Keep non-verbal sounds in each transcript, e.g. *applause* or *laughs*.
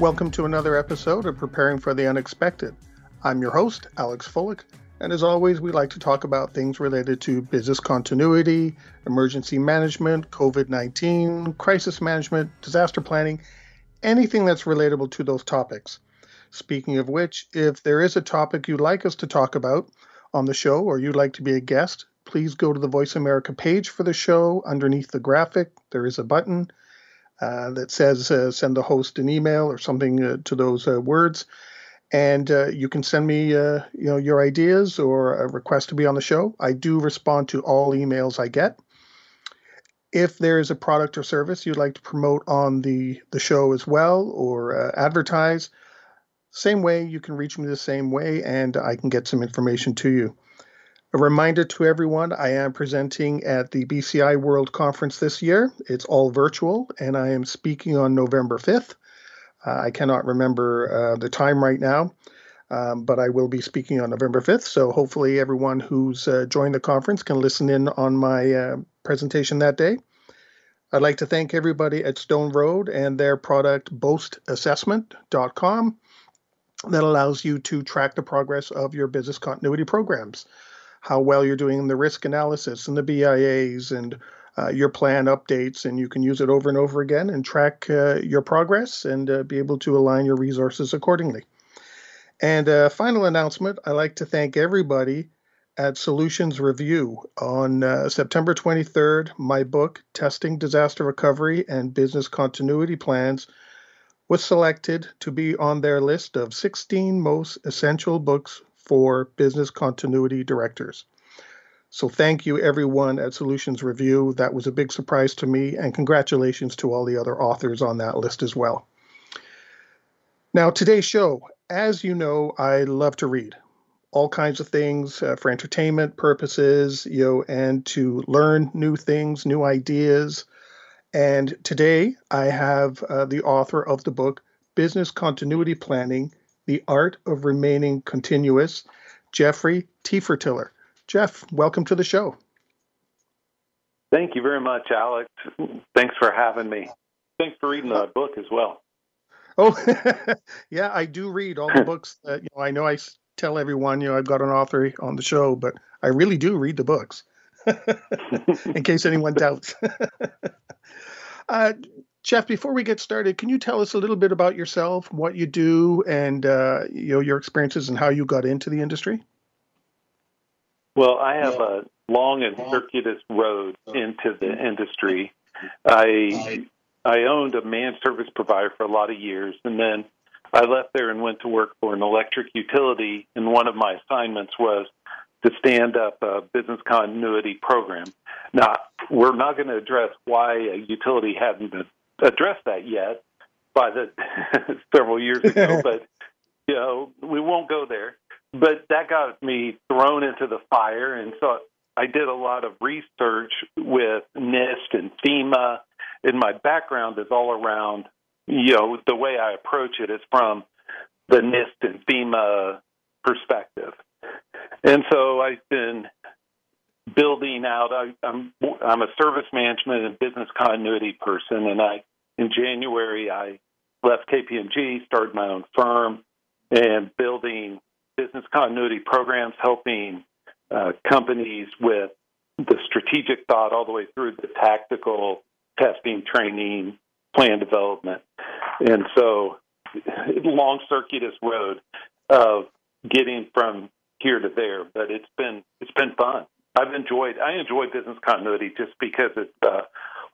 Welcome to another episode of Preparing for the Unexpected. I'm your host, Alex Fullick, and as always, we like to talk about things related to business continuity, emergency management, COVID 19, crisis management, disaster planning, anything that's relatable to those topics. Speaking of which, if there is a topic you'd like us to talk about on the show or you'd like to be a guest, please go to the Voice America page for the show. Underneath the graphic, there is a button uh, that says uh, send the host an email or something uh, to those uh, words. And you can send me, you know, your ideas or a request to be on the show. I do respond to all emails I get. If there is a product or service you'd like to promote on the the show as well or advertise, same way you can reach me the same way, and I can get some information to you. A reminder to everyone I am presenting at the BCI World Conference this year. It's all virtual, and I am speaking on November 5th. Uh, I cannot remember uh, the time right now, um, but I will be speaking on November 5th. So hopefully, everyone who's uh, joined the conference can listen in on my uh, presentation that day. I'd like to thank everybody at Stone Road and their product boastassessment.com that allows you to track the progress of your business continuity programs how well you're doing in the risk analysis and the BIAs and uh, your plan updates, and you can use it over and over again and track uh, your progress and uh, be able to align your resources accordingly. And uh, final announcement I'd like to thank everybody at Solutions Review. On uh, September 23rd, my book, Testing Disaster Recovery and Business Continuity Plans, was selected to be on their list of 16 most essential books for business continuity directors. So thank you everyone at Solutions Review. That was a big surprise to me, and congratulations to all the other authors on that list as well. Now, today's show, as you know, I love to read all kinds of things uh, for entertainment purposes, you know, and to learn new things, new ideas. And today I have uh, the author of the book Business Continuity Planning the Art of Remaining Continuous, Jeffrey Tefertiller. Jeff, welcome to the show. Thank you very much, Alex. Thanks for having me. Thanks for reading the book as well. Oh, *laughs* yeah, I do read all the books. That, you know, I know I tell everyone, you know, I've got an author on the show, but I really do read the books. *laughs* In case anyone doubts. *laughs* uh, Jeff, before we get started, can you tell us a little bit about yourself, what you do, and uh, you know your experiences and how you got into the industry? Well, I have a long and circuitous road into the industry. I I owned a managed service provider for a lot of years, and then I left there and went to work for an electric utility. And one of my assignments was to stand up a business continuity program. Now, we're not going to address why a utility hadn't addressed that yet by the *laughs* several years ago, *laughs* but you know we won't go there. But that got me thrown into the fire, and so I did a lot of research with NIST and FEMA. And my background is all around, you know, the way I approach it is from the NIST and FEMA perspective. And so I've been building out. I, I'm I'm a service management and business continuity person, and I in January, I left KPMG, started my own firm, and building business continuity programs, helping uh, companies with the strategic thought all the way through the tactical testing, training, plan development. And so, long circuitous road of getting from here to there, but it's been it's been fun. I've enjoyed I enjoy business continuity just because it's a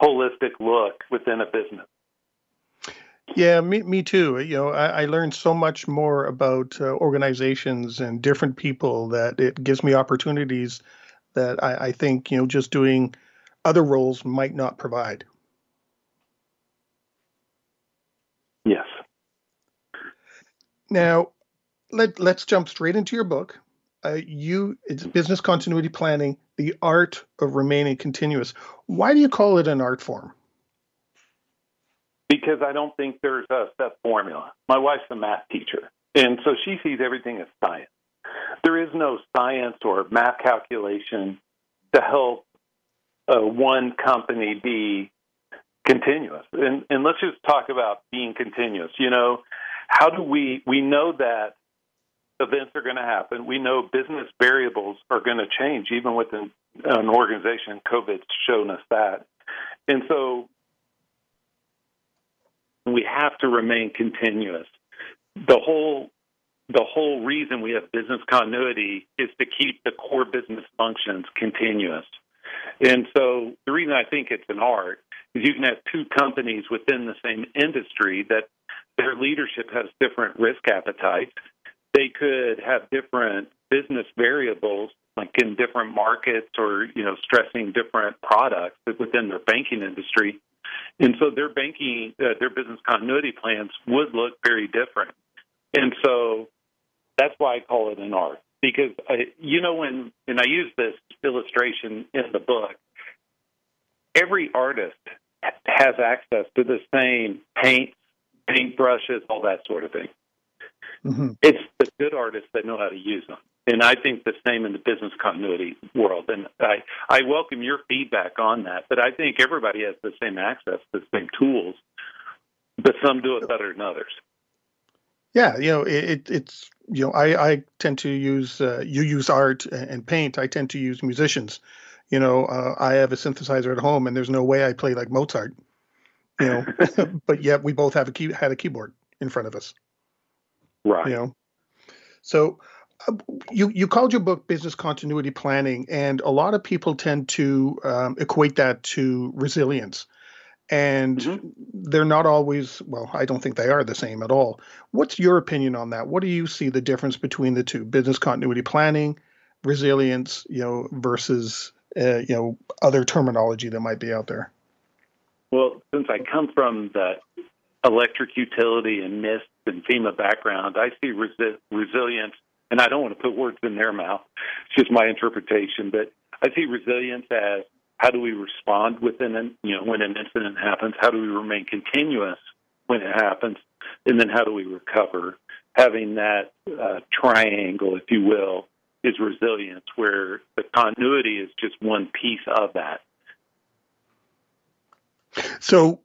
holistic look within a business. Yeah, me, me too. You know, I, I learned so much more about uh, organizations and different people that it gives me opportunities that I, I think, you know, just doing other roles might not provide. Yes. Now, let let's jump straight into your book. Uh, you it's business continuity planning, the art of remaining continuous. Why do you call it an art form? Because I don't think there's a set formula. My wife's a math teacher, and so she sees everything as science. There is no science or math calculation to help uh, one company be continuous. And, and let's just talk about being continuous. You know, how do we we know that events are going to happen. We know business variables are going to change, even within an organization. COVID's shown us that. And so we have to remain continuous. The whole the whole reason we have business continuity is to keep the core business functions continuous. And so the reason I think it's an art is you can have two companies within the same industry that their leadership has different risk appetites. They could have different business variables, like in different markets or, you know, stressing different products within their banking industry. And so their banking, uh, their business continuity plans would look very different. And so that's why I call it an art because I, you know when and I use this illustration in the book. Every artist has access to the same paints, paint brushes, all that sort of thing. Mm-hmm. It's the good artists that know how to use them. And I think the same in the business continuity world. And I, I welcome your feedback on that. But I think everybody has the same access to the same tools, but some do it better than others. Yeah, you know, it, it's you know, I, I tend to use uh, you use art and paint. I tend to use musicians. You know, uh, I have a synthesizer at home, and there's no way I play like Mozart. You know, *laughs* *laughs* but yet we both have a key had a keyboard in front of us. Right. You know, so uh, you you called your book business continuity planning, and a lot of people tend to um, equate that to resilience. And mm-hmm. they're not always well i don't think they are the same at all. What's your opinion on that? What do you see the difference between the two business continuity planning resilience you know versus uh, you know other terminology that might be out there? Well since i come from the electric utility and NIST and fema background i see resi- resilience and i don't want to put words in their mouth it's just my interpretation but i see resilience as how do we respond within an, you know when an incident happens? How do we remain continuous when it happens? And then how do we recover? Having that uh, triangle, if you will, is resilience, where the continuity is just one piece of that. So,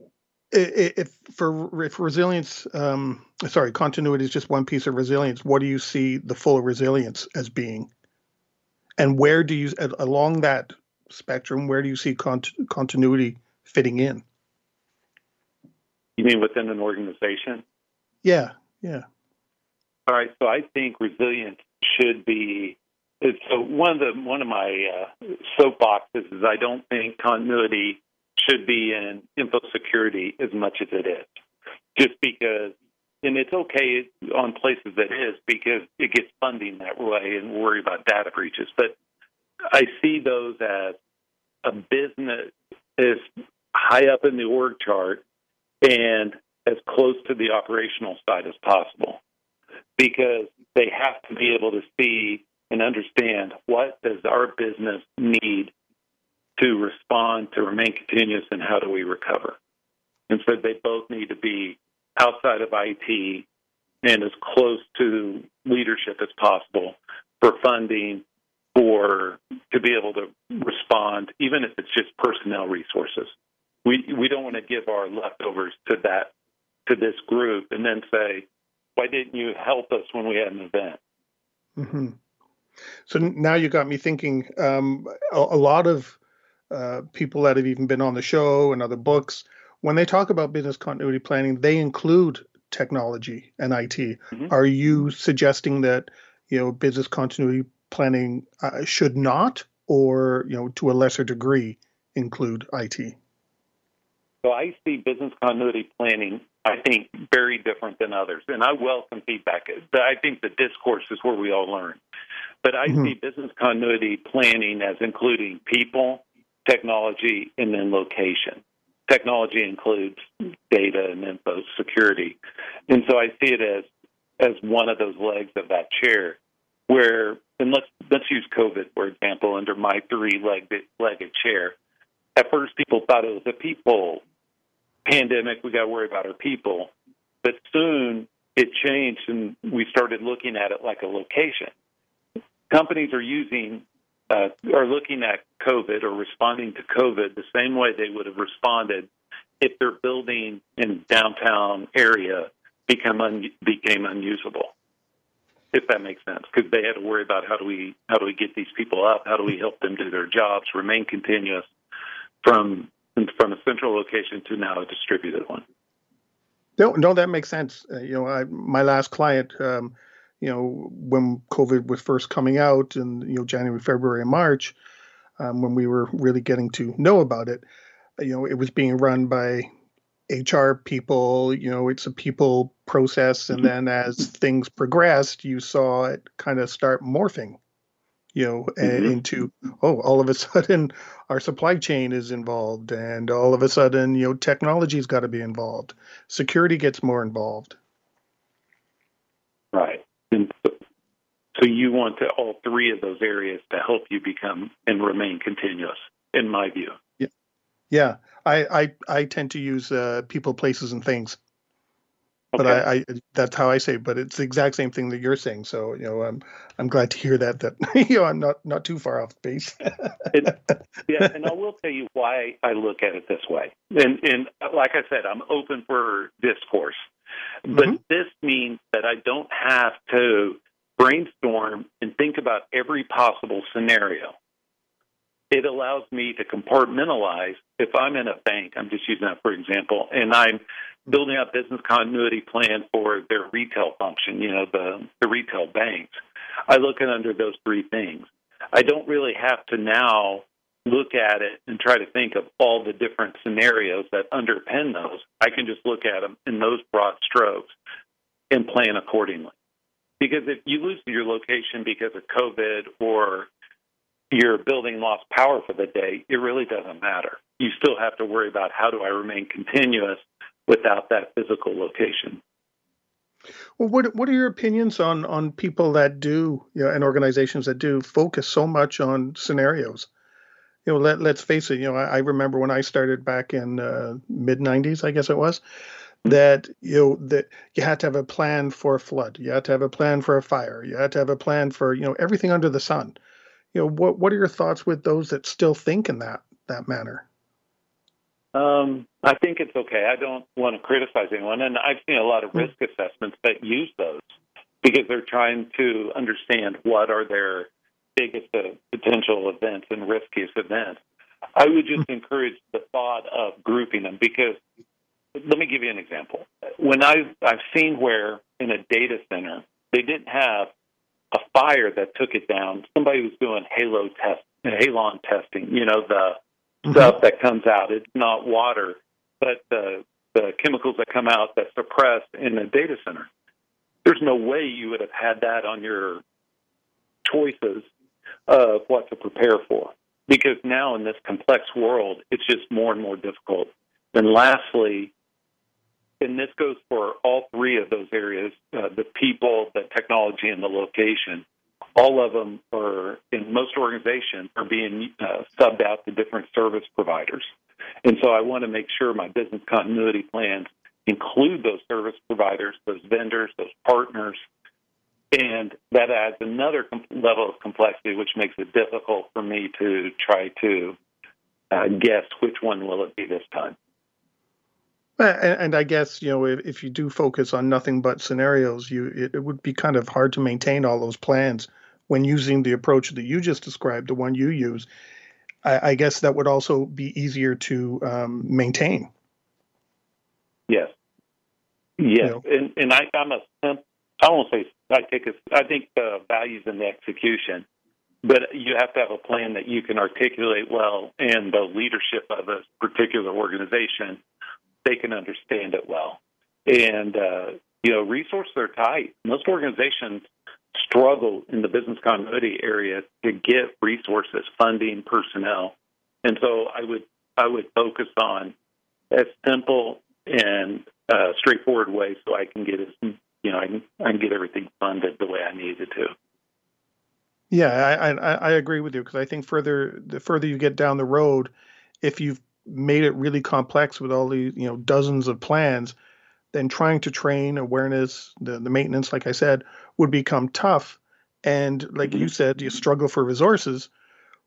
if for if resilience, um, sorry, continuity is just one piece of resilience, what do you see the full resilience as being? And where do you along that spectrum, where do you see cont- continuity fitting in? You mean within an organization? Yeah, yeah. All right. So I think resilience should be. So one of the one of my uh, soapboxes is I don't think continuity should be in info security as much as it is, just because. And it's okay on places that is because it gets funding that way and worry about data breaches. But I see those as a business is high up in the org chart and as close to the operational side as possible because they have to be able to see and understand what does our business need to respond to remain continuous and how do we recover and so they both need to be outside of IT and as close to leadership as possible for funding for to be able to respond, even if it's just personnel resources. We we don't want to give our leftovers to that to this group and then say, why didn't you help us when we had an event? Mm-hmm. So now you got me thinking. Um, a, a, lot of uh, people that have even been on the show and other books, when they talk about business continuity planning, they include technology and IT. Mm-hmm. Are you suggesting that you know business continuity planning uh, should not, or you know, to a lesser degree, include IT? So I see business continuity planning, I think, very different than others, and I welcome feedback. I think the discourse is where we all learn. But I mm-hmm. see business continuity planning as including people, technology, and then location. Technology includes data and info security, and so I see it as as one of those legs of that chair. Where and let's let's use COVID for example under my three legged legged chair. At first, people thought it was a people pandemic. We got to worry about our people, but soon it changed, and we started looking at it like a location. Companies are using uh, are looking at COVID or responding to COVID the same way they would have responded if their building in downtown area become un- became unusable. If that makes sense, because they had to worry about how do we how do we get these people up, how do we help them do their jobs, remain continuous from from a central location to now a distributed one. No, no, that makes sense. Uh, you know, I, my last client, um, you know, when COVID was first coming out, and you know, January, February, and March, um, when we were really getting to know about it, you know, it was being run by HR people. You know, it's a people process, and then as things progressed, you saw it kind of start morphing you know, mm-hmm. into oh, all of a *laughs* sudden our supply chain is involved, and all of a sudden, you know, technology's got to be involved. Security gets more involved. Right. And so you want to, all three of those areas to help you become and remain continuous, in my view. Yeah. Yeah. I, I, I tend to use uh, people, places, and things. But. I, I, that's how I say. It, but it's the exact same thing that you're saying. So you know, I'm I'm glad to hear that. That *laughs* you know, I'm not not too far off base. *laughs* it, yeah, and I will tell you why I look at it this way. And and like I said, I'm open for discourse. But mm-hmm. this means that I don't have to brainstorm and think about every possible scenario. It allows me to compartmentalize. If I'm in a bank, I'm just using that for example, and I'm building out business continuity plan for their retail function, you know, the, the retail banks. I look at under those three things. I don't really have to now look at it and try to think of all the different scenarios that underpin those. I can just look at them in those broad strokes and plan accordingly. Because if you lose your location because of COVID or your building lost power for the day, it really doesn't matter. You still have to worry about how do I remain continuous without that physical location. Well, what what are your opinions on on people that do, you know, and organizations that do focus so much on scenarios? You know, let let's face it. You know, I, I remember when I started back in uh, mid '90s, I guess it was, that you know that you had to have a plan for a flood, you had to have a plan for a fire, you had to have a plan for you know everything under the sun. You know, what what are your thoughts with those that still think in that that manner? Um, I think it's okay. I don't want to criticize anyone, and I've seen a lot of risk assessments that use those because they're trying to understand what are their biggest uh, potential events and riskiest events. I would just hmm. encourage the thought of grouping them because let me give you an example. When I've I've seen where in a data center they didn't have a fire that took it down. Somebody was doing halo test, halon testing. You know the mm-hmm. stuff that comes out. It's not water, but the the chemicals that come out that suppress in the data center. There's no way you would have had that on your choices of what to prepare for. Because now in this complex world, it's just more and more difficult. And lastly, and this goes for all three of those areas uh, the people, the technology, and the location all of them are in most organizations are being uh, subbed out to different service providers. And so I want to make sure my business continuity plans include those service providers, those vendors, those partners, and that adds another level of complexity, which makes it difficult for me to try to uh, guess which one will it be this time. And, and I guess you know if, you do focus on nothing but scenarios, you it would be kind of hard to maintain all those plans when using the approach that you just described, the one you use, I, I guess that would also be easier to um, maintain. Yes. Yes, you know? and and I, I'm a I won't say I take a, I think the values in the execution, but you have to have a plan that you can articulate well, and the leadership of a particular organization they can understand it well. And uh, you know, resources are tight. Most organizations struggle in the business continuity area to get resources, funding, personnel. And so I would I would focus on as simple and uh, straightforward way so I can get as you know I can, I can get everything funded the way I needed to. Yeah, I I, I agree with you because I think further the further you get down the road, if you've made it really complex with all these you know dozens of plans, then trying to train awareness, the the maintenance, like I said, would become tough. And like you mm-hmm. said, you struggle for resources.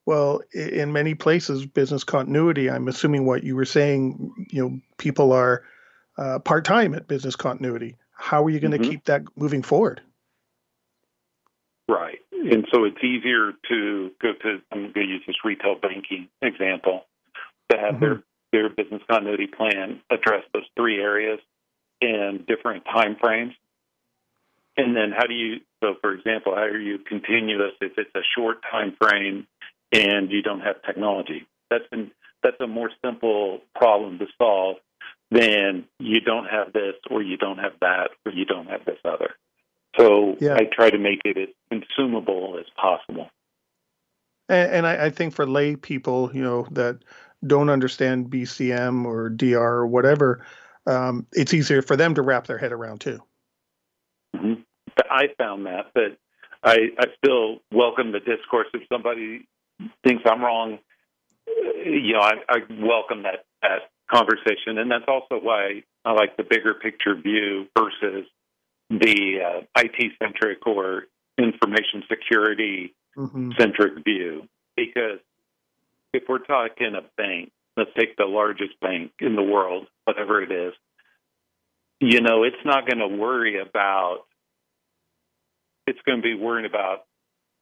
Well, in many places, business continuity. I'm assuming what you were saying. You know, people are uh, part time at business continuity. How are you going to mm-hmm. keep that moving forward? Right. And so it's easier to go to, I'm going to use this retail banking example, to have mm-hmm. their, their business continuity plan address those three areas in different time frames. And then how do you, so for example, how are you continuous if it's a short time frame and you don't have technology? That's, an, that's a more simple problem to solve than you don't have this or you don't have that or you don't have this other. So yeah. I try to make it as consumable as possible. And, and I, I, think for lay people, you know, that don't understand BCM or DR or whatever, um, it's easier for them to wrap their head around too. Mm-hmm. I found that, but I, I still welcome the discourse. If somebody thinks I'm wrong, you know, I, I welcome that, that conversation, and that's also why I like the bigger picture view versus the uh, IT centric or information security centric mm-hmm. view. Because if we're talking a bank, let's take the largest bank in the world, whatever it is, you know, it's not going to worry about, it's going to be worrying about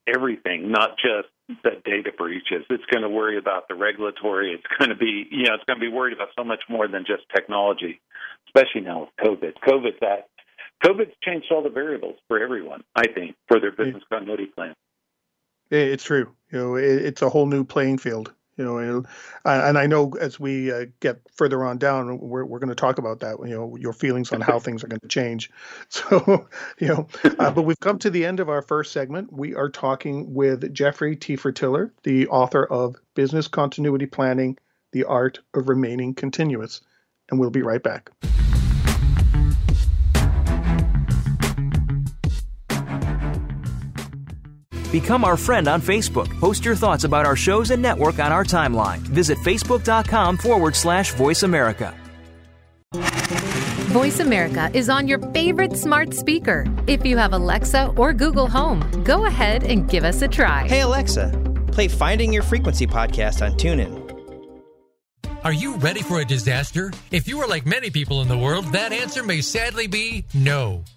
everything, not just the data breaches. It's going to worry about the regulatory. It's going to be, you know, it's going to be worried about so much more than just technology, especially now with COVID. COVID's that COVID's changed all the variables for everyone, I think, for their business continuity plan. It's true. You know, it's a whole new playing field. You know, and I know as we uh, get further on down, we're we're going to talk about that. You know, your feelings on how things are going to change. *laughs* So, you know, uh, but we've come to the end of our first segment. We are talking with Jeffrey Tefertiller, the author of Business Continuity Planning: The Art of Remaining Continuous, and we'll be right back. Become our friend on Facebook. Post your thoughts about our shows and network on our timeline. Visit facebook.com forward slash voice America. Voice America is on your favorite smart speaker. If you have Alexa or Google Home, go ahead and give us a try. Hey, Alexa, play Finding Your Frequency podcast on TuneIn. Are you ready for a disaster? If you are like many people in the world, that answer may sadly be no.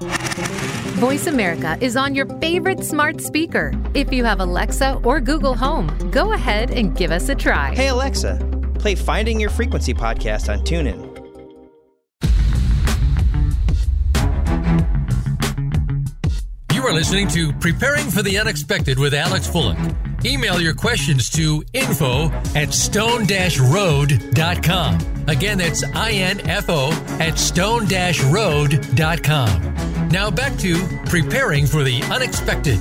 Voice America is on your favorite smart speaker. If you have Alexa or Google Home, go ahead and give us a try. Hey, Alexa, play Finding Your Frequency podcast on TuneIn. You are listening to Preparing for the Unexpected with Alex Fullick. Email your questions to info at stone-road.com. Again, that's I-N-F-O at stone-road.com. Now back to Preparing for the Unexpected.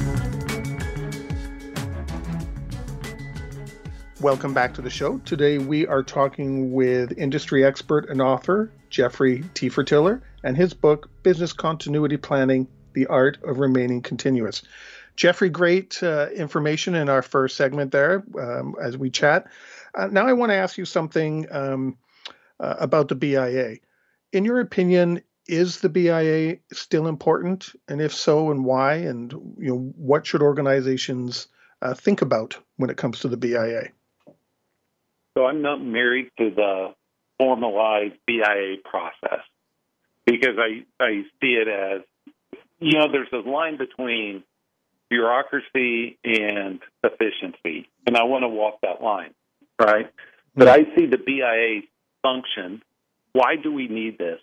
Welcome back to the show. Today we are talking with industry expert and author Jeffrey Tefertiller and his book, Business Continuity Planning the Art of Remaining Continuous. Jeffrey, great uh, information in our first segment there um, as we chat. Uh, now I want to ask you something um, uh, about the BIA. In your opinion, is the BIA still important, and if so, and why? And you know, what should organizations uh, think about when it comes to the BIA? So I'm not married to the formalized BIA process because I I see it as you know, there's a line between bureaucracy and efficiency, and I want to walk that line. right? Hmm. But I see the BIA function. Why do we need this?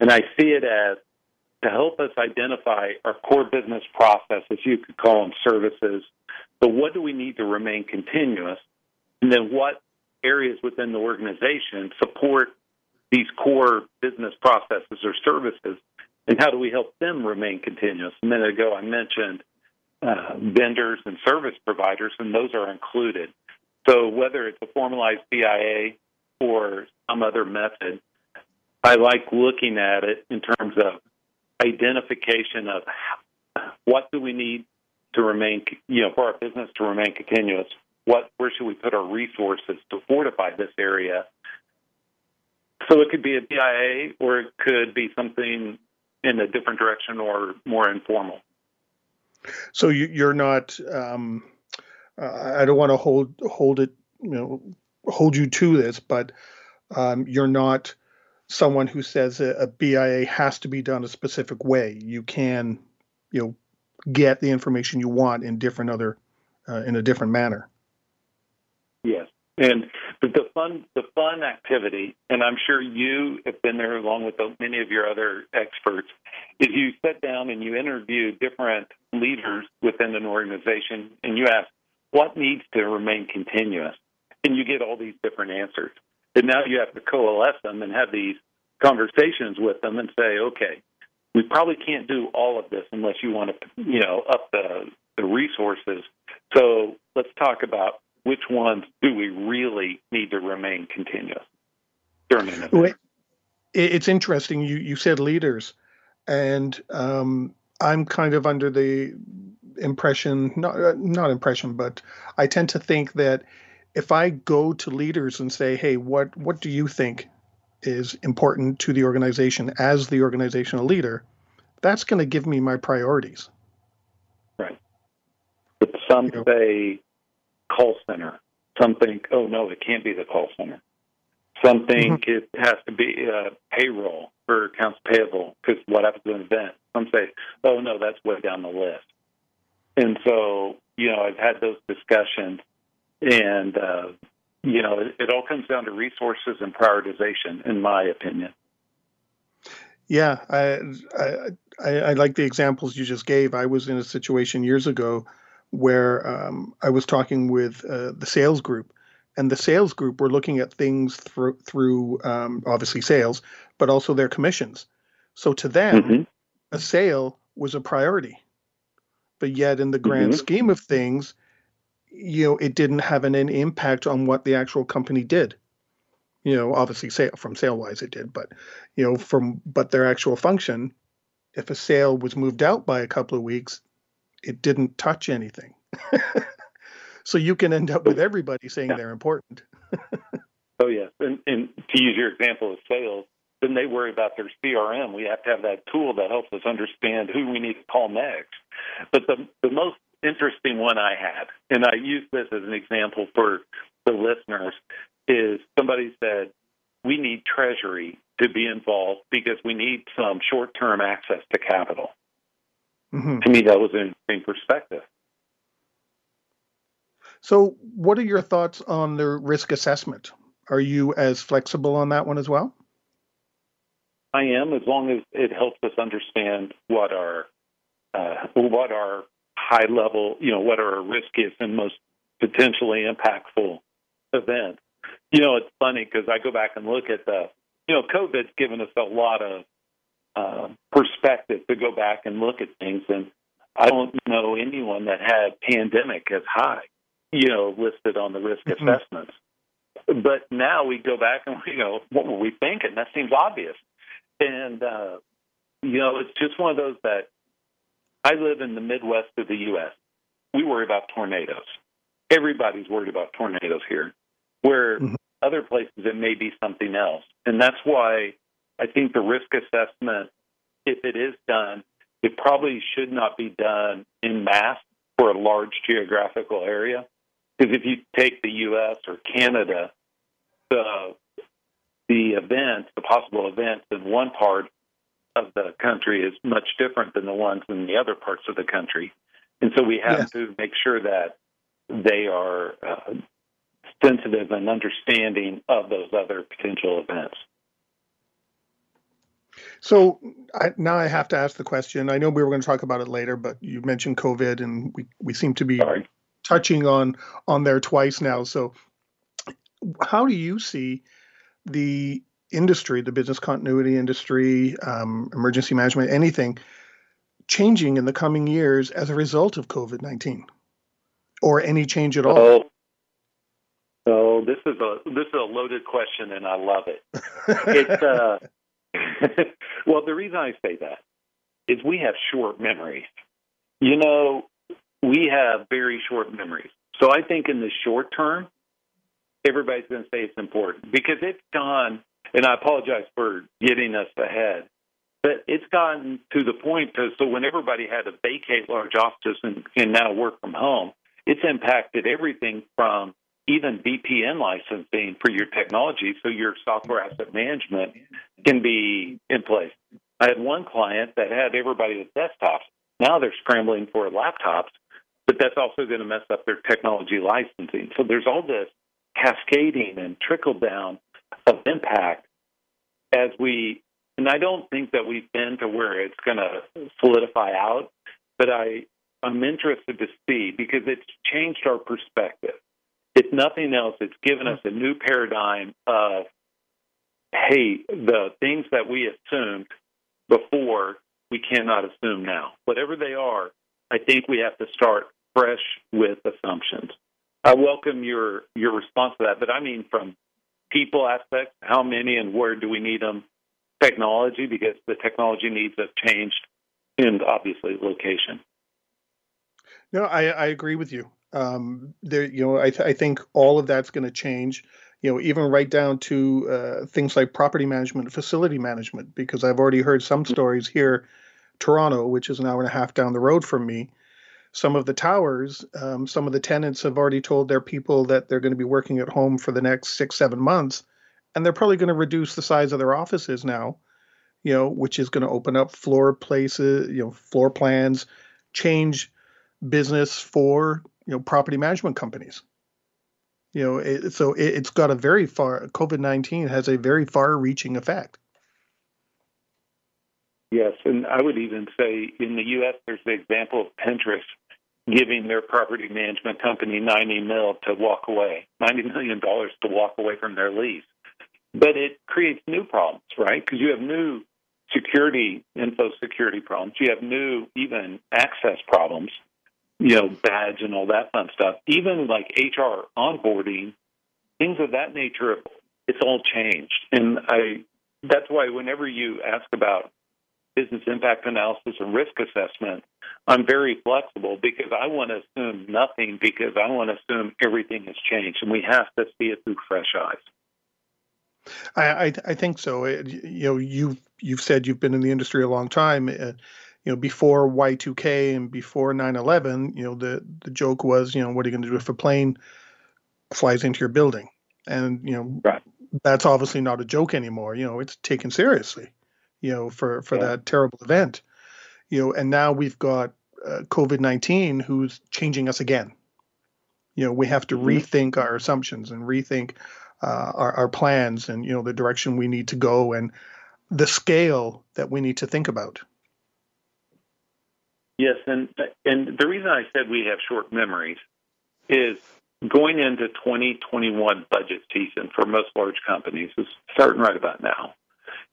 And I see it as to help us identify our core business processes, you could call them services. But what do we need to remain continuous? And then what areas within the organization support these core business processes or services? And how do we help them remain continuous? A minute ago, I mentioned uh, vendors and service providers, and those are included. So whether it's a formalized BIA or some other method, I like looking at it in terms of identification of what do we need to remain, you know, for our business to remain continuous. What, where should we put our resources to fortify this area? So it could be a BIA, or it could be something in a different direction or more informal. So you, are not. Um, I don't want to hold hold it, you know, hold you to this, but um, you're not someone who says a, a, BIA has to be done a specific way. You can, you know, get the information you want in different other uh, in a different manner. Yes, and the fun the fun activity, and I'm sure you have been there along with many of your other experts, is you sit down and you interview different leaders within an organization, and you ask what needs to remain continuous, and you get all these different answers. And now you have to coalesce them and have these conversations with them and say, okay, we probably can't do all of this unless you want to, you know, up the, the resources. So let's talk about which ones do we really need to remain continuous during an event. It's interesting. You you said leaders, and um, I'm kind of under the impression, not not impression, but I tend to think that if I go to leaders and say, "Hey, what what do you think is important to the organization as the organizational leader?" That's going to give me my priorities. Right. But some you know, say call center. Some think, "Oh no, it can't be the call center." Some think mm-hmm. it has to be uh, payroll or accounts payable because what happens to an event. Some say, "Oh no, that's way down the list." And so, you know, I've had those discussions and, uh, you know, it, it all comes down to resources and prioritization, in my opinion. Yeah, I, I, I, like the examples you just gave. I was in a situation years ago where um, I was talking with uh, the sales group, and the sales group were looking at things through, through um, obviously sales, but also their commissions. So to them, mm-hmm. a sale was a priority, but yet in the grand mm-hmm. scheme of things, you know, it didn't have an, an impact on what the actual company did. You know, obviously, sale from sale wise, it did, but you know, from but their actual function, if a sale was moved out by a couple of weeks, it didn't touch anything. *laughs* so you can end up with everybody saying yeah. they're important. *laughs* oh yes, and, and to use your example of sales, then they worry about their CRM. We have to have that tool that helps us understand who we need to call next. But the the most interesting one I had, and I use this as an example for the listeners, is somebody said, we need Treasury to be involved because we need some short term access to capital. Mm-hmm. To me, that was an interesting perspective. So, what are your thoughts on the risk assessment? Are you as flexible on that one as well? I am, as long as it helps us understand what our uh, what our high level, you know, what are our riskiest and most potentially impactful events. You know, it's funny because I go back and look at the, you know, COVID's given us a lot of uh, perspective to go back and look at things, and I don't know anyone that had pandemic as high, you know, listed on the risk mm-hmm. assessments. But now we go back and we go, what were we thinking? That seems obvious, and uh, you know, it's just one of those that I live in the Midwest of the U.S. We worry about tornadoes. Everybody's worried about tornadoes here, where mm-hmm. other places it may be something else. And that's why I think the risk assessment, if it is done, it probably should not be done in mass for a large geographical area. Because if you take the U.S. or Canada, the the events, the possible events in one part of the country is much different than the ones in the other parts of the country. And so we have yes. to make sure that they are uh, sensitive and understanding of those other potential events. So I, now I have to ask the question. I know we were going to talk about it later, but you mentioned COVID, and we, we seem to be Sorry. touching on on there twice now. So, how do you see the industry, the business continuity industry, um, emergency management, anything changing in the coming years as a result of COVID nineteen, or any change at all? Oh, oh, this is a this is a loaded question, and I love it. it's uh, *laughs* well, the reason I say that is we have short memories. You know, we have very short memories. So I think in the short term, everybody's going to say it's important because it's gone, and I apologize for getting us ahead, but it's gotten to the point to, so when everybody had to vacate large offices and, and now work from home, it's impacted everything from even VPN licensing for your technology so your software asset management can be in place. I had one client that had everybody with desktops. Now they're scrambling for laptops, but that's also going to mess up their technology licensing. So there's all this cascading and trickle down of impact as we, and I don't think that we've been to where it's going to solidify out, but I, I'm interested to see because it's changed our perspective if nothing else, it's given us a new paradigm of, hey, the things that we assumed before, we cannot assume now. Whatever they are, I think we have to start fresh with assumptions. I welcome your your response to that, but I mean from people aspects, how many and where do we need them? Technology, because the technology needs have changed, and obviously location. No, I, I agree with you. Um, there, you know, I, th- I think all of that's going to change. You know, even right down to uh, things like property management, facility management, because I've already heard some stories here, Toronto, which is an hour and a half down the road from me. Some of the towers, um, some of the tenants have already told their people that they're going to be working at home for the next six, seven months, and they're probably going to reduce the size of their offices now. You know, which is going to open up floor places, you know, floor plans, change business for you know property management companies. You know it, so it, has got a very far covid-19 has a very far reaching effect. Yes and i would even say in the us there's the example of pinterest giving their property management company 90 mil to walk away 90 million dollars to walk away from their lease. But it creates new problems right? Because you have new security info security problems. You have new even access problems you know, badge and all that fun stuff. Even like HR onboarding, things of that nature, it's all changed. And I, that's why whenever you ask about business impact analysis and risk assessment, I'm very flexible because I want to assume nothing because I want to assume everything has changed, and we have to see it through fresh eyes. I, I, I think so. It, you know, you you've said you've been in the industry a long time. You know, before Y2K and before 9/11, you know, the the joke was, you know, what are you going to do if a plane flies into your building? And you know, right. that's obviously not a joke anymore. You know, it's taken seriously. You know, for for yeah. that terrible event. You know, and now we've got uh, COVID-19 who's changing us again. You know, we have to mm-hmm. rethink our assumptions and rethink uh, our, our plans and you know the direction we need to go and the scale that we need to think about. Yes, and and the reason I said we have short memories is going into 2021 budget season for most large companies is starting right about now,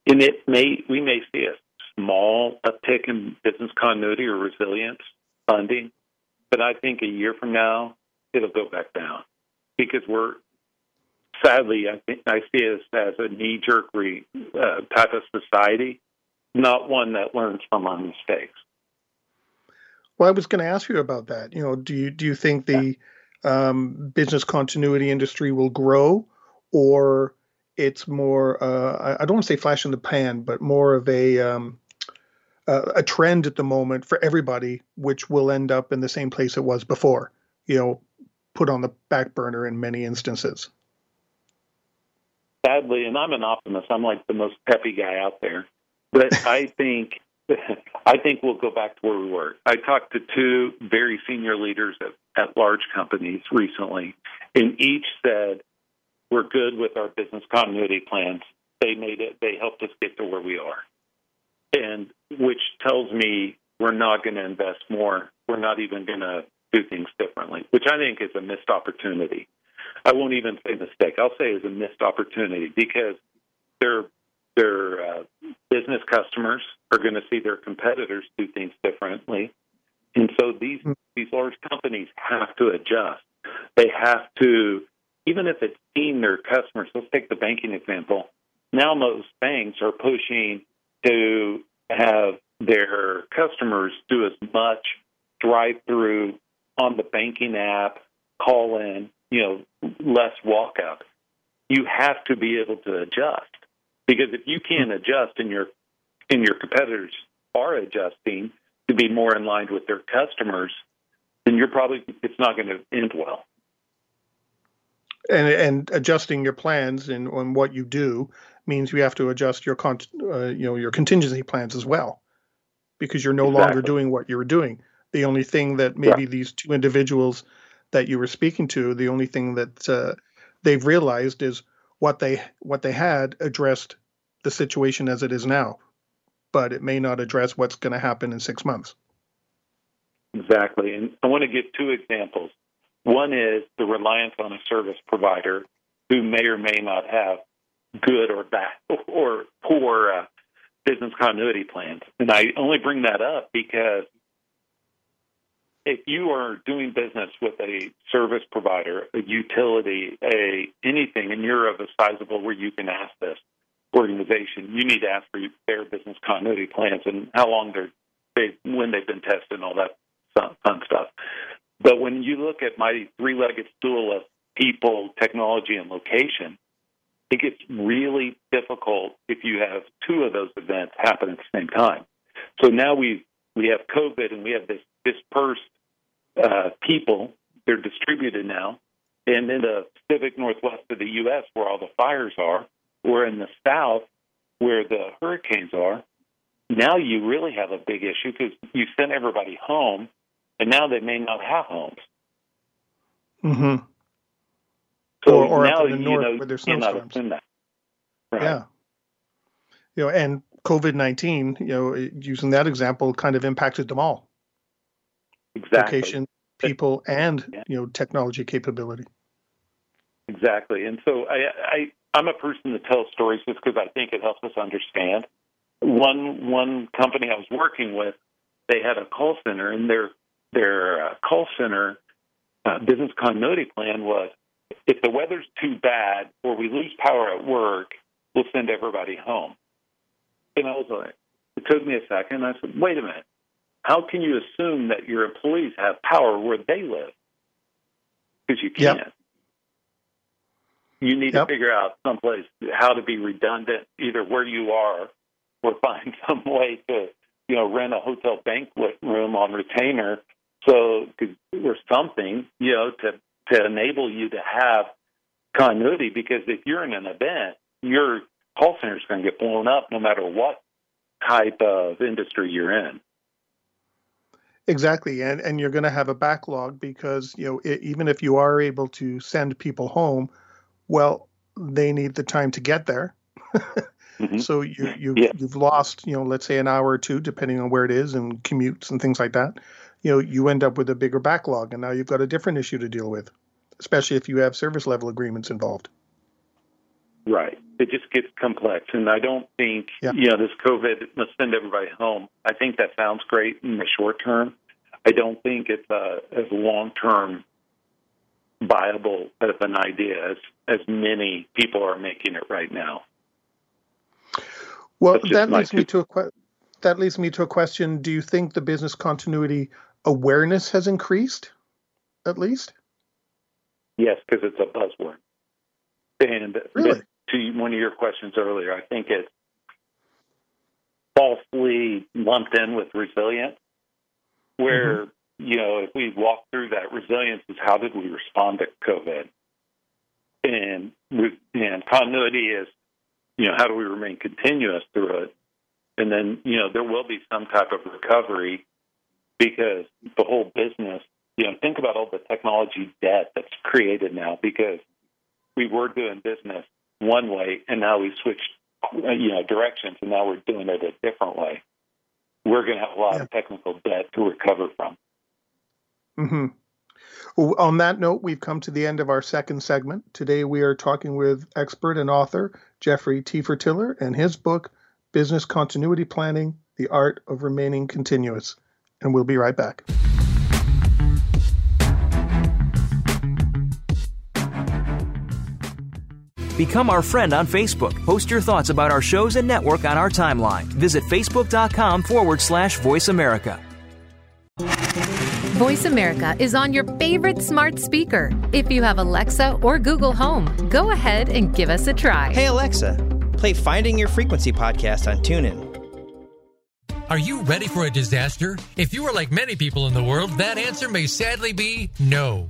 and it may we may see a small uptick in business continuity or resilience funding, but I think a year from now it'll go back down because we're sadly I think I see us as a knee jerk uh, type of society, not one that learns from our mistakes. Well, I was going to ask you about that. You know, do you do you think the um, business continuity industry will grow, or it's more uh, I don't want to say flash in the pan, but more of a um, a trend at the moment for everybody, which will end up in the same place it was before. You know, put on the back burner in many instances. Sadly, and I'm an optimist. I'm like the most peppy guy out there, but I think I think we'll go back to where we were. I talked to two very senior leaders at at large companies recently, and each said, "We're good with our business continuity plans." They made it. They helped us get to where we are, and which tells me we're not going to invest more. We're not even going to do things differently, which I think is a missed opportunity. I won't even say mistake. I'll say is a missed opportunity because their uh, business customers are going to see their competitors do things differently, and so these mm-hmm. these large companies have to adjust. They have to, even if it's seen their customers. Let's take the banking example. Now most banks are pushing to have their customers do as much drive through on the banking app, call in, you know, less walk up. You have to be able to adjust because if you can't adjust and your and your competitors are adjusting to be more in line with their customers, then you're probably it's not going to end well. And and adjusting your plans and on what you do means you have to adjust your con- uh, you know your contingency plans as well because you're no exactly. longer doing what you were doing. The only thing that maybe yeah. these two individuals that you were speaking to, the only thing that uh, they've realized is what they what they had addressed the situation as it is now, but it may not address what's going to happen in six months. Exactly, and I want to give two examples. One is the reliance on a service provider who may or may not have good or bad or poor uh, business continuity plans. And I only bring that up because if you are doing business with a service provider, a utility, a anything, and you're of a sizable where you can ask this organization, you need to ask for their business continuity plans and how long they're they when they've been tested and all that fun stuff. But when you look at my three-legged stool of people, technology, and location, it gets really difficult if you have two of those events happen at the same time. So now we we have COVID and we have this dispersed uh, people. They're distributed now, and in the Pacific Northwest of the U.S., where all the fires are, or in the South, where the hurricanes are. Now you really have a big issue because you sent everybody home, and now they may not have homes. Mm-hmm. So or, or now up in the you north know, where there's snowstorms. Right. Yeah. You know, and COVID nineteen, you know, using that example, kind of impacted them all. Exactly. Location, people, and yeah. you know, technology capability. Exactly, and so I, I I'm a person that tells stories just because I think it helps us understand. One one company I was working with, they had a call center, and their their uh, call center uh, business continuity plan was if the weather's too bad or we lose power at work, we'll send everybody home. And I was like, it took me a second. I said, wait a minute. How can you assume that your employees have power where they live? Because you can't. Yep. You need yep. to figure out someplace how to be redundant, either where you are or *laughs* find some way to, you know, rent a hotel banquet room on retainer so or something, you know, to to enable you to have continuity. Because if you're in an event, your call center is going to get blown up no matter what type of industry you're in. Exactly, and and you're going to have a backlog because you know it, even if you are able to send people home, well, they need the time to get there. mm-hmm. *laughs* So you you yeah. you've lost you know let's say an hour or two depending on where it is and commutes and things like that. You know you end up with a bigger backlog, and now you've got a different issue to deal with, especially if you have service level agreements involved. Right. It just gets complex. And I don't think, yeah. you know, this COVID must send everybody home. I think that sounds great in the short term. I don't think it's uh, as long term viable of an idea as, as many people are making it right now. Well, that leads me to a que- that leads me to a question. Do you think the business continuity awareness has increased, at least? Yes, because it's a buzzword. And really? to one of your questions earlier, I think it's falsely lumped in with resilience, where, mm-hmm. you know, if we walk through that resilience is how did we respond to COVID? And, and continuity is, you know, how do we remain continuous through it? And then, you know, there will be some type of recovery because the whole business you know, think about all the technology debt that's created now because we were doing business one way and now we switched, you know, directions and now we're doing it a different way. We're going to have a lot yeah. of technical debt to recover from. Mm-hmm. Well, on that note, we've come to the end of our second segment. Today, we are talking with expert and author Jeffrey Tefertiller and his book, Business Continuity Planning The Art of Remaining Continuous. And we'll be right back. Become our friend on Facebook. Post your thoughts about our shows and network on our timeline. Visit facebook.com forward slash voice America. Voice America is on your favorite smart speaker. If you have Alexa or Google Home, go ahead and give us a try. Hey, Alexa, play Finding Your Frequency podcast on TuneIn. Are you ready for a disaster? If you are like many people in the world, that answer may sadly be no.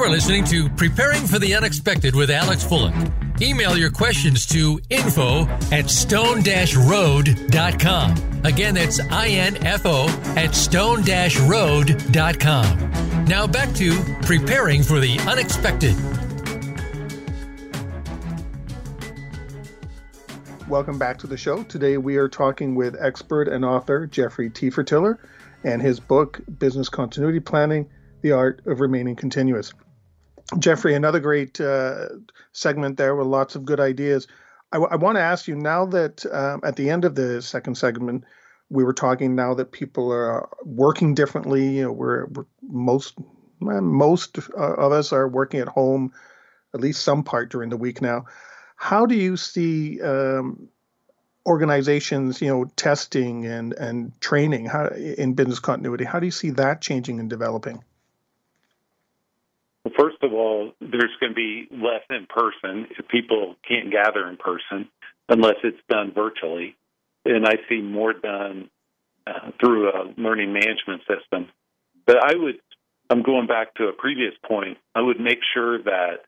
You are listening to Preparing for the Unexpected with Alex Fullick. Email your questions to info at stone-road.com. Again, that's I-N-F-O at stone-road.com. Now back to preparing for the unexpected. Welcome back to the show. Today we are talking with expert and author Jeffrey Tefertiller and his book, Business Continuity Planning The Art of Remaining Continuous. Jeffrey, another great uh, segment there with lots of good ideas. I, w- I want to ask you now that um, at the end of the second segment, we were talking now that people are working differently. You know, we're, we're most most of us are working at home, at least some part during the week now. How do you see um, organizations, you know, testing and and training how, in business continuity? How do you see that changing and developing? Well, first of all, there's going to be less in person if people can't gather in person unless it's done virtually. And I see more done uh, through a learning management system. But I would, I'm going back to a previous point, I would make sure that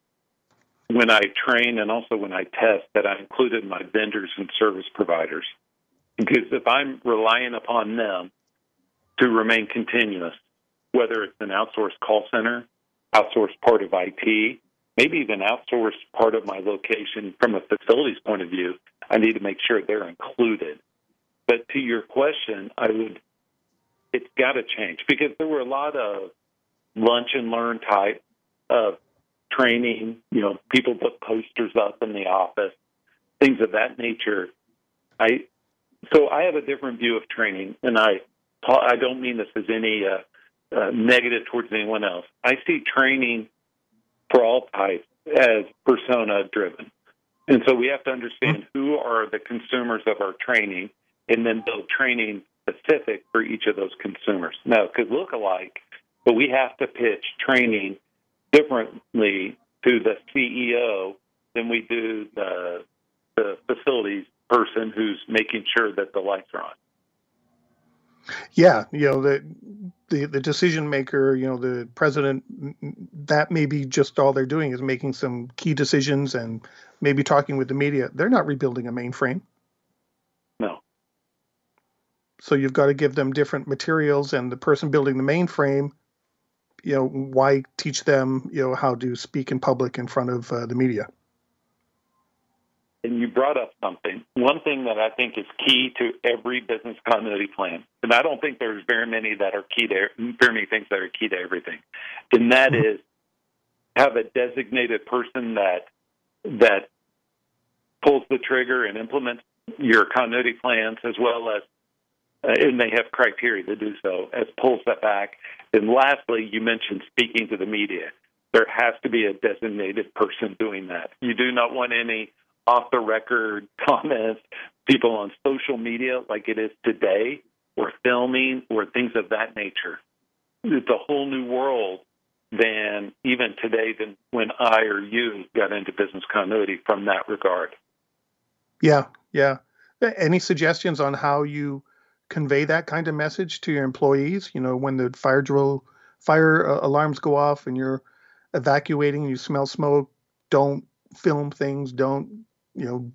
when I train and also when I test, that I included my vendors and service providers. Because if I'm relying upon them to remain continuous, whether it's an outsourced call center outsourced part of IT, maybe even outsourced part of my location from a facilities point of view. I need to make sure they're included. But to your question, I would, it's got to change because there were a lot of lunch and learn type of training. You know, people put posters up in the office, things of that nature. I so I have a different view of training, and I I don't mean this as any uh, uh, negative towards anyone else. I see training for all types as persona driven. And so we have to understand who are the consumers of our training and then build training specific for each of those consumers. Now, it could look alike, but we have to pitch training differently to the CEO than we do the, the facilities person who's making sure that the lights are on. Yeah, you know the the the decision maker, you know the president. That may be just all they're doing is making some key decisions and maybe talking with the media. They're not rebuilding a mainframe. No. So you've got to give them different materials, and the person building the mainframe, you know, why teach them, you know, how to speak in public in front of uh, the media? And you brought up something. One thing that I think is key to every business continuity plan, and I don't think there's very many that are key to very many things that are key to everything, and that mm-hmm. have a designated person that that pulls the trigger and implements your continuity plans, as well as uh, and they have criteria to do so, as pulls that back. And lastly, you mentioned speaking to the media. There has to be a designated person doing that. You do not want any off the record *laughs* comments, people on social media like it is today, or filming, or things of that nature. It's a whole new world than even today than when I or you got into business continuity from that regard. Yeah, yeah. Any suggestions on how you convey that kind of message to your employees? You know, when the fire drill, fire uh, alarms go off and you're evacuating, you smell smoke, don't film things, don't, you know,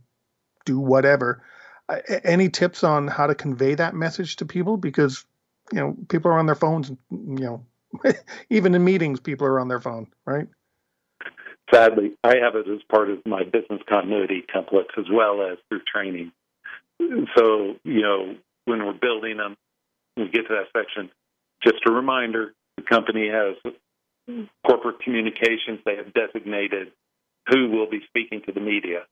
do whatever. Uh, any tips on how to convey that message to people? Because, you know, people are on their phones, you know, *laughs* even in meetings, people are on their phone, right? Sadly, I have it as part of my business continuity templates as well as through training. So, you know, when we're building them, we get to that section. Just a reminder the company has corporate communications, they have designated who will be speaking to the media.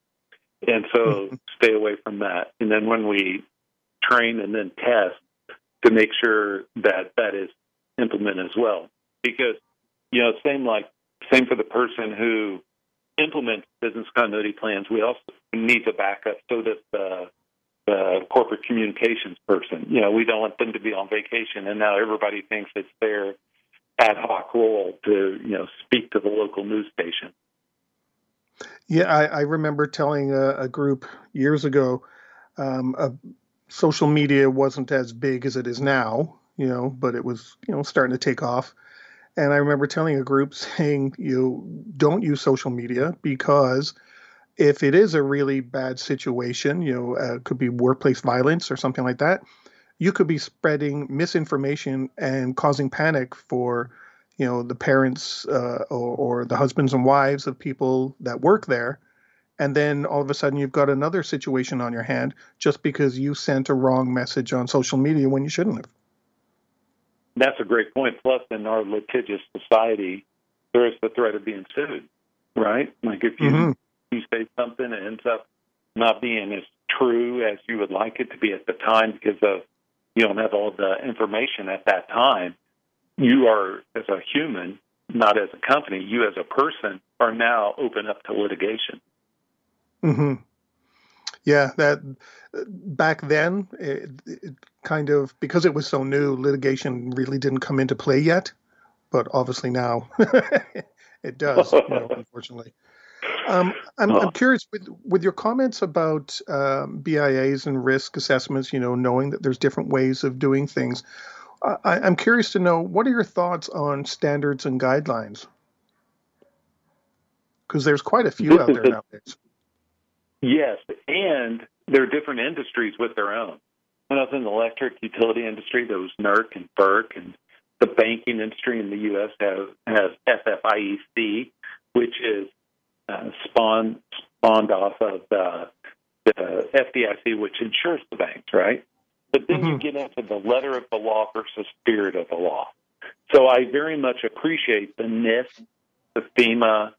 And so stay away from that. And then when we train and then test to make sure that that is implemented as well. Because, you know, same like, same for the person who implements business continuity plans, we also need to back up so that the uh, corporate communications person. You know, we don't want them to be on vacation, and now everybody thinks it's their ad hoc role to you know speak to the local news station. Yeah, I, I remember telling a, a, group years ago, um, a, social media wasn't as big as it is now, you know, but it was you know starting to take off. And I remember telling a group *laughs* saying, you don't use social media because if it is a really bad situation, you know, uh, could be workplace violence or something like that, you could be spreading misinformation and causing panic for, you know, the parents uh, or, or the husbands and wives of people that work there. And then all of a sudden you've got another situation on your hand just because you sent a wrong message on social media when you shouldn't have. That's a great point. Plus, in our litigious society, there is the threat of being sued, right? Like if you mm-hmm you say something it ends up not being as true as you would like it to be at the time because of you don't have all the information at that time. You are, as a human, not as a company, you as a person are now open up to litigation. Hmm. Yeah, that back then, it, it kind of because it was so new, litigation really didn't come into play yet. But obviously now, *laughs* it does. You know, *laughs* unfortunately. Um, I'm, I'm, curious with with your comments about um, BIAs and risk assessments. You know, knowing that there's different ways of doing things. I, I'm curious to know what are your thoughts on standards and guidelines? Because there's quite a few out there nowadays. Yes, and there are different industries with their own. When I was in the electric utility industry, there was NERC and FERC, and the banking industry in the U.S. has, has FFIEC, which is uh, spawned spawned off of uh, the FDIC, which insures the banks, right? But then mm-hmm. you get into the letter of the law versus spirit of the law. So I very much appreciate the NIST, the FEMA,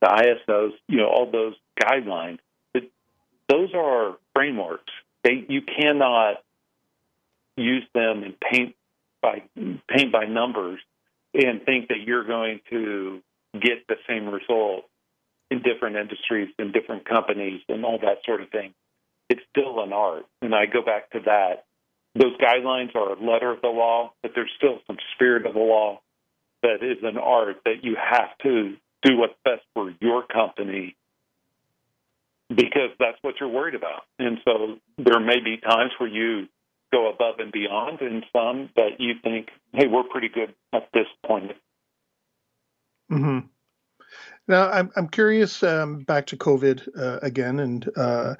the ISOs, you know, all those guidelines. But those are frameworks. They you cannot use them and paint by paint by numbers and think that you're going to get the same result in different industries and different companies and all that sort of thing. It's still an art. And I go back to that. Those guidelines are a letter of the law, but there's still some spirit of the law that is an art that you have to do what's best for your company because that's what you're worried about. And so there may be times where you go above and beyond, and some that you think, hey, we're pretty good at this point. Mm-hmm. Now, I'm I'm curious. Um, back to COVID uh, again, and uh,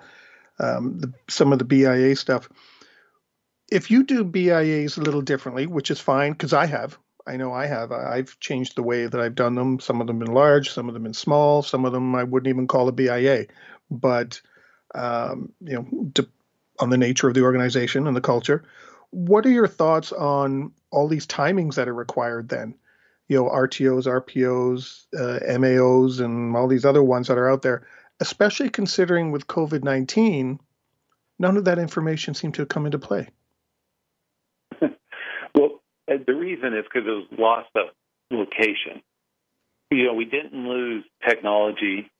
um, the, some of the BIA stuff. If you do BIAs a little differently, which is fine, because I have, I know I have. I've changed the way that I've done them. Some of them in large, some of them in small, some of them I wouldn't even call a BIA. But um, you know, to, on the nature of the organization and the culture. What are your thoughts on all these timings that are required then? you know RTOs, RPOs, uh, MAOs, and all these other ones that are out there. Especially considering with COVID nineteen, none of that information seemed to come into play. The reason is because it was lost of location. You know, we didn't lose technology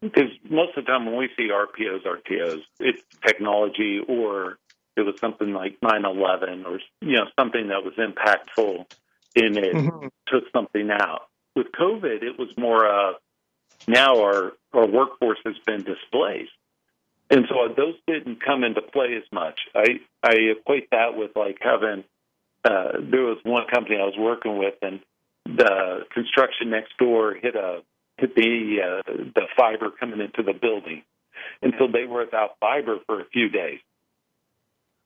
because most of the time when we see RPOs, RTOs, it's technology or it was something like 9/11 or you know something that was impactful and it mm-hmm. took something out. With COVID, it was more of now our our workforce has been displaced, and so those didn't come into play as much. I I equate that with like having uh, there was one company I was working with, and the construction next door hit a hit the uh, the fiber coming into the building, and so they were without fiber for a few days.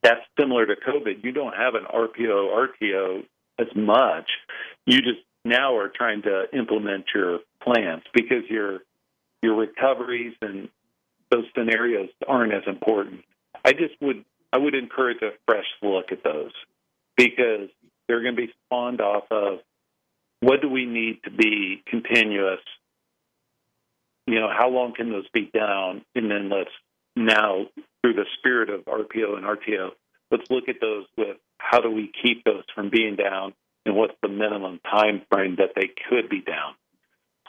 That's similar to COVID. You don't have an RPO RTO as much. You just now are trying to implement your plans because your your recoveries and those scenarios aren't as important. I just would I would encourage a fresh look at those because they're going to be spawned off of what do we need to be continuous. You know, how long can those be down? And then let's now, through the spirit of RPO and RTO, let's look at those with how do we keep those from being down and what's the minimum time frame that they could be down?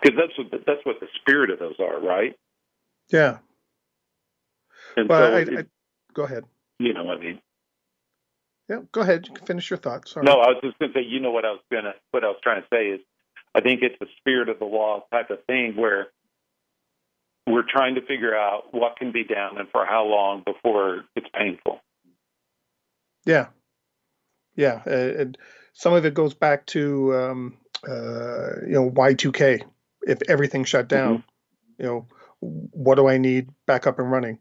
Because that's what the, that's what the spirit of those are, right? Yeah. And well, so I, it, I, go ahead. You know what I mean? Yeah, go ahead. You can finish your thoughts. Sorry. No, I was just going to say. You know what I was going to what I was trying to say is, I think it's the spirit of the law type of thing where we're trying to figure out what can be down and for how long before it's painful. Yeah, yeah, and some of it goes back to um, uh, you know Y2K. If everything shut down, mm-hmm. you know, what do I need back up and running?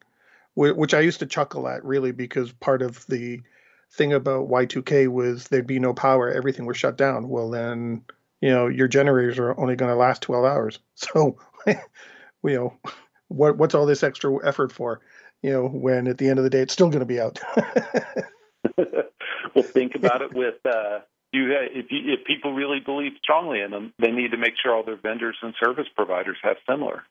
Which I used to chuckle at really because part of the thing about Y2K was there'd be no power, everything was shut down. Well, then you know your generators are only going to last 12 hours. *laughs* So, you know, what what's all this extra effort for? You know, when at the end of the day it's still going to be out. *laughs* well, think about it with uh, you. If, you, if people really believe strongly in them, they need to make sure all their vendors and service providers have similar,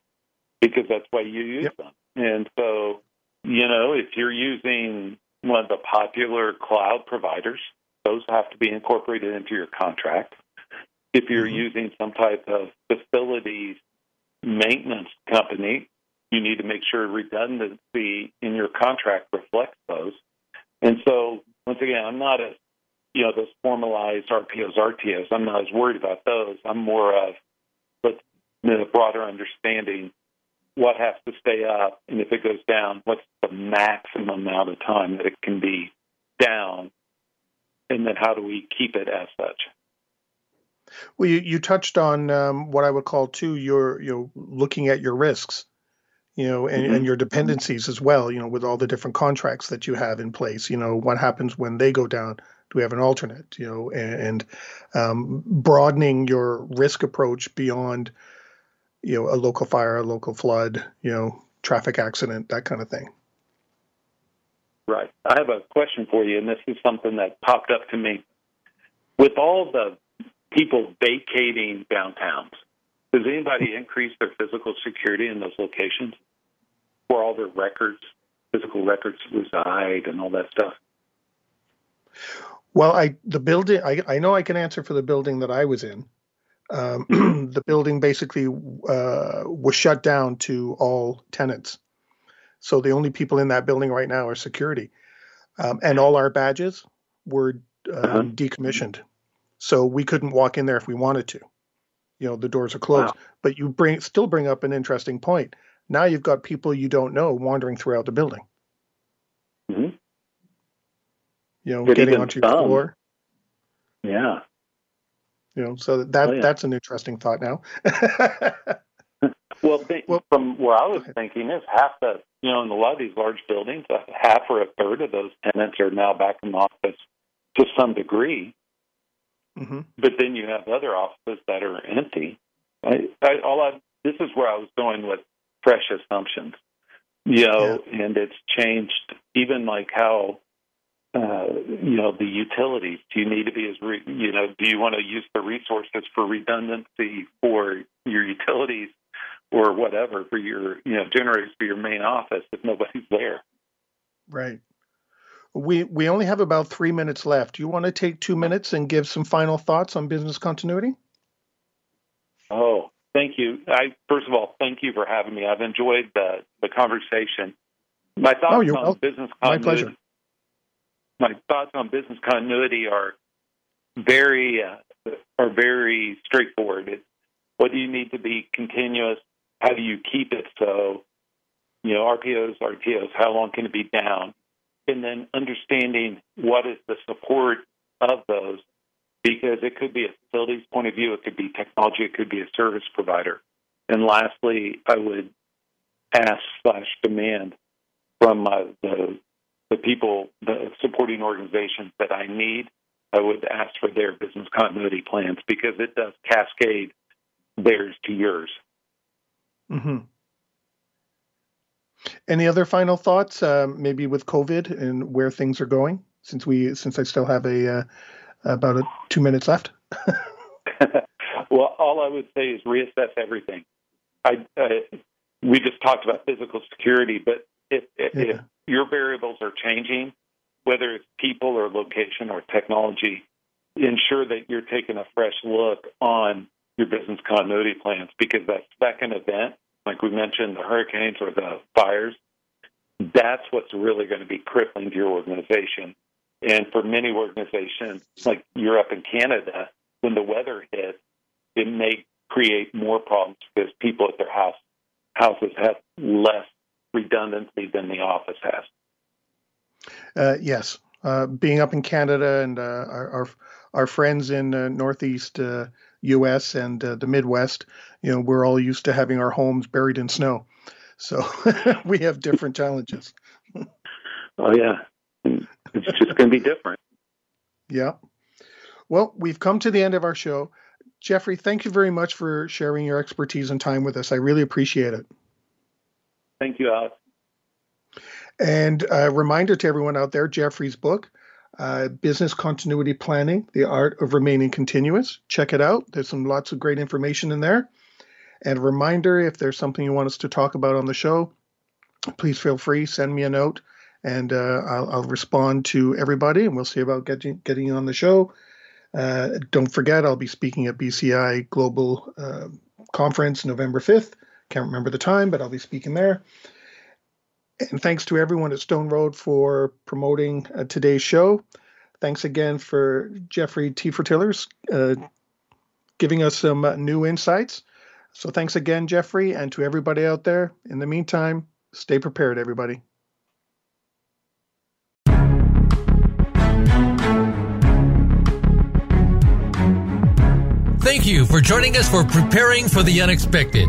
because that's why you use yep. them. And so, you know, if you're using one of the popular cloud providers, those have to be incorporated into your contract. If you're mm-hmm. using some type of facilities maintenance company, you need to make sure redundancy in your contract reflects those. And so, once again, I'm not as, you know, those formalized RPOs, RTOs, I'm not as worried about those. I'm more of, but the broader understanding what has to stay up, and if it goes down, what's the maximum amount of time that it can be down, and then how do we keep it as such? Well, you, you touched on um, what I would call too your you know looking at your risks you know, and, mm-hmm. and, your dependencies as well, you know, with all the different contracts that you have in place. You know, what happens when they go down? Do we have an alternate? You know, and, and um, broadening your risk approach beyond, you know, a local fire, a local flood, you know, traffic accident, that kind of thing. Right. I have a question for you, and this is something that popped up to me. With all the people vacating downtowns, does anybody increase their physical security in those locations? where all their records, physical records reside and all that stuff? Well, I the building I, I know I can answer for the building that I was in. Um, *clears throat* the building basically uh, was shut down to all tenants. So the only people in that building right now are security, um, and all our badges were um, uh-huh. decommissioned. So we couldn't walk in there if we wanted to. You know, the doors are closed. Wow. But you bring still bring up an interesting point. Now you've got people you don't know wandering throughout the building. Mm-hmm. You know, getting onto your floor. Yeah. You know, so that oh, yeah. that's an interesting thought now. *laughs* well, th- well, from where I was thinking is half the you know in a lot of these large buildings, half or a third of those tenants are now back in the office to some degree. Mm-hmm. But then you have other offices that are empty. I, I, all I, this is where I was going with fresh assumptions. You know, yeah. and it's changed even like how uh, you know the utilities. Do you need to be as re- you know? Do you want to use the resources for redundancy for your utilities or whatever for your you know generators for your main office if nobody's there? Right. We we only have about three minutes left. Do you want to take two minutes and give some final thoughts on business continuity? Oh, thank you. I first of all, thank you for having me. I've enjoyed the the conversation. My thoughts oh, on welcome. business continuity. My pleasure. My thoughts on business continuity are very uh, are very straightforward. It's what do you need to be continuous? How do you keep it so? You know, RPOs, RPOs, How long can it be down? And then understanding what is the support of those because it could be a facilities point of view, it could be technology, it could be a service provider. And lastly, I would ask slash demand from uh, the the people, the supporting organizations that I need. I would ask for their business continuity plans because it does cascade theirs to yours. Mm-hmm. Any other final thoughts, uh, maybe with COVID and where things are going? Since we, since I still have a uh, about a, two minutes left. *laughs* well, all I would say is reassess everything. I, we just talked about physical security, but if, if, yeah. if your variables are changing, whether it's people or location or technology, ensure that you're taking a fresh look on your business continuity plans because that second event, like we mentioned, the hurricanes or the fires, that's what's really going to be crippling to your organization. And for many organizations, like Europe and Canada, when the weather hits, it may create more problems because people at their house houses have less redundancy than the office has. Uh, yes, uh, being up in Canada and uh, our, our, our friends in uh, Northeast U.S. And uh, the Midwest, you know, we're all used to having our homes buried in snow, so *laughs* we have different challenges. *laughs* oh yeah, it's just going to be different. Yeah. Well, we've come to the end of our show. Jeffrey, thank you very much for sharing your expertise and time with us. I really appreciate it. Thank you, Alex. And a reminder to everyone out there Jeffrey's book, uh, Business Continuity Planning The Art of Remaining Continuous. Check it out. There's some lots of great information in there. And a reminder if there's something you want us to talk about on the show, please feel free, send me a note, and uh, I'll, I'll, respond to everybody, and we'll see about getting getting on the show. Uh, don't forget, I'll be speaking at BCI Global uh, Conference November 5th. Can't remember the time, but I'll be speaking there. And thanks to everyone at Stone Road for promoting uh, today's show. Thanks again for Jeffrey Tefertiller's uh, giving us some uh, new insights. So thanks again, Jeffrey, and to everybody out there. In the meantime, stay prepared, everybody. Thank you for joining us for Preparing for the Unexpected.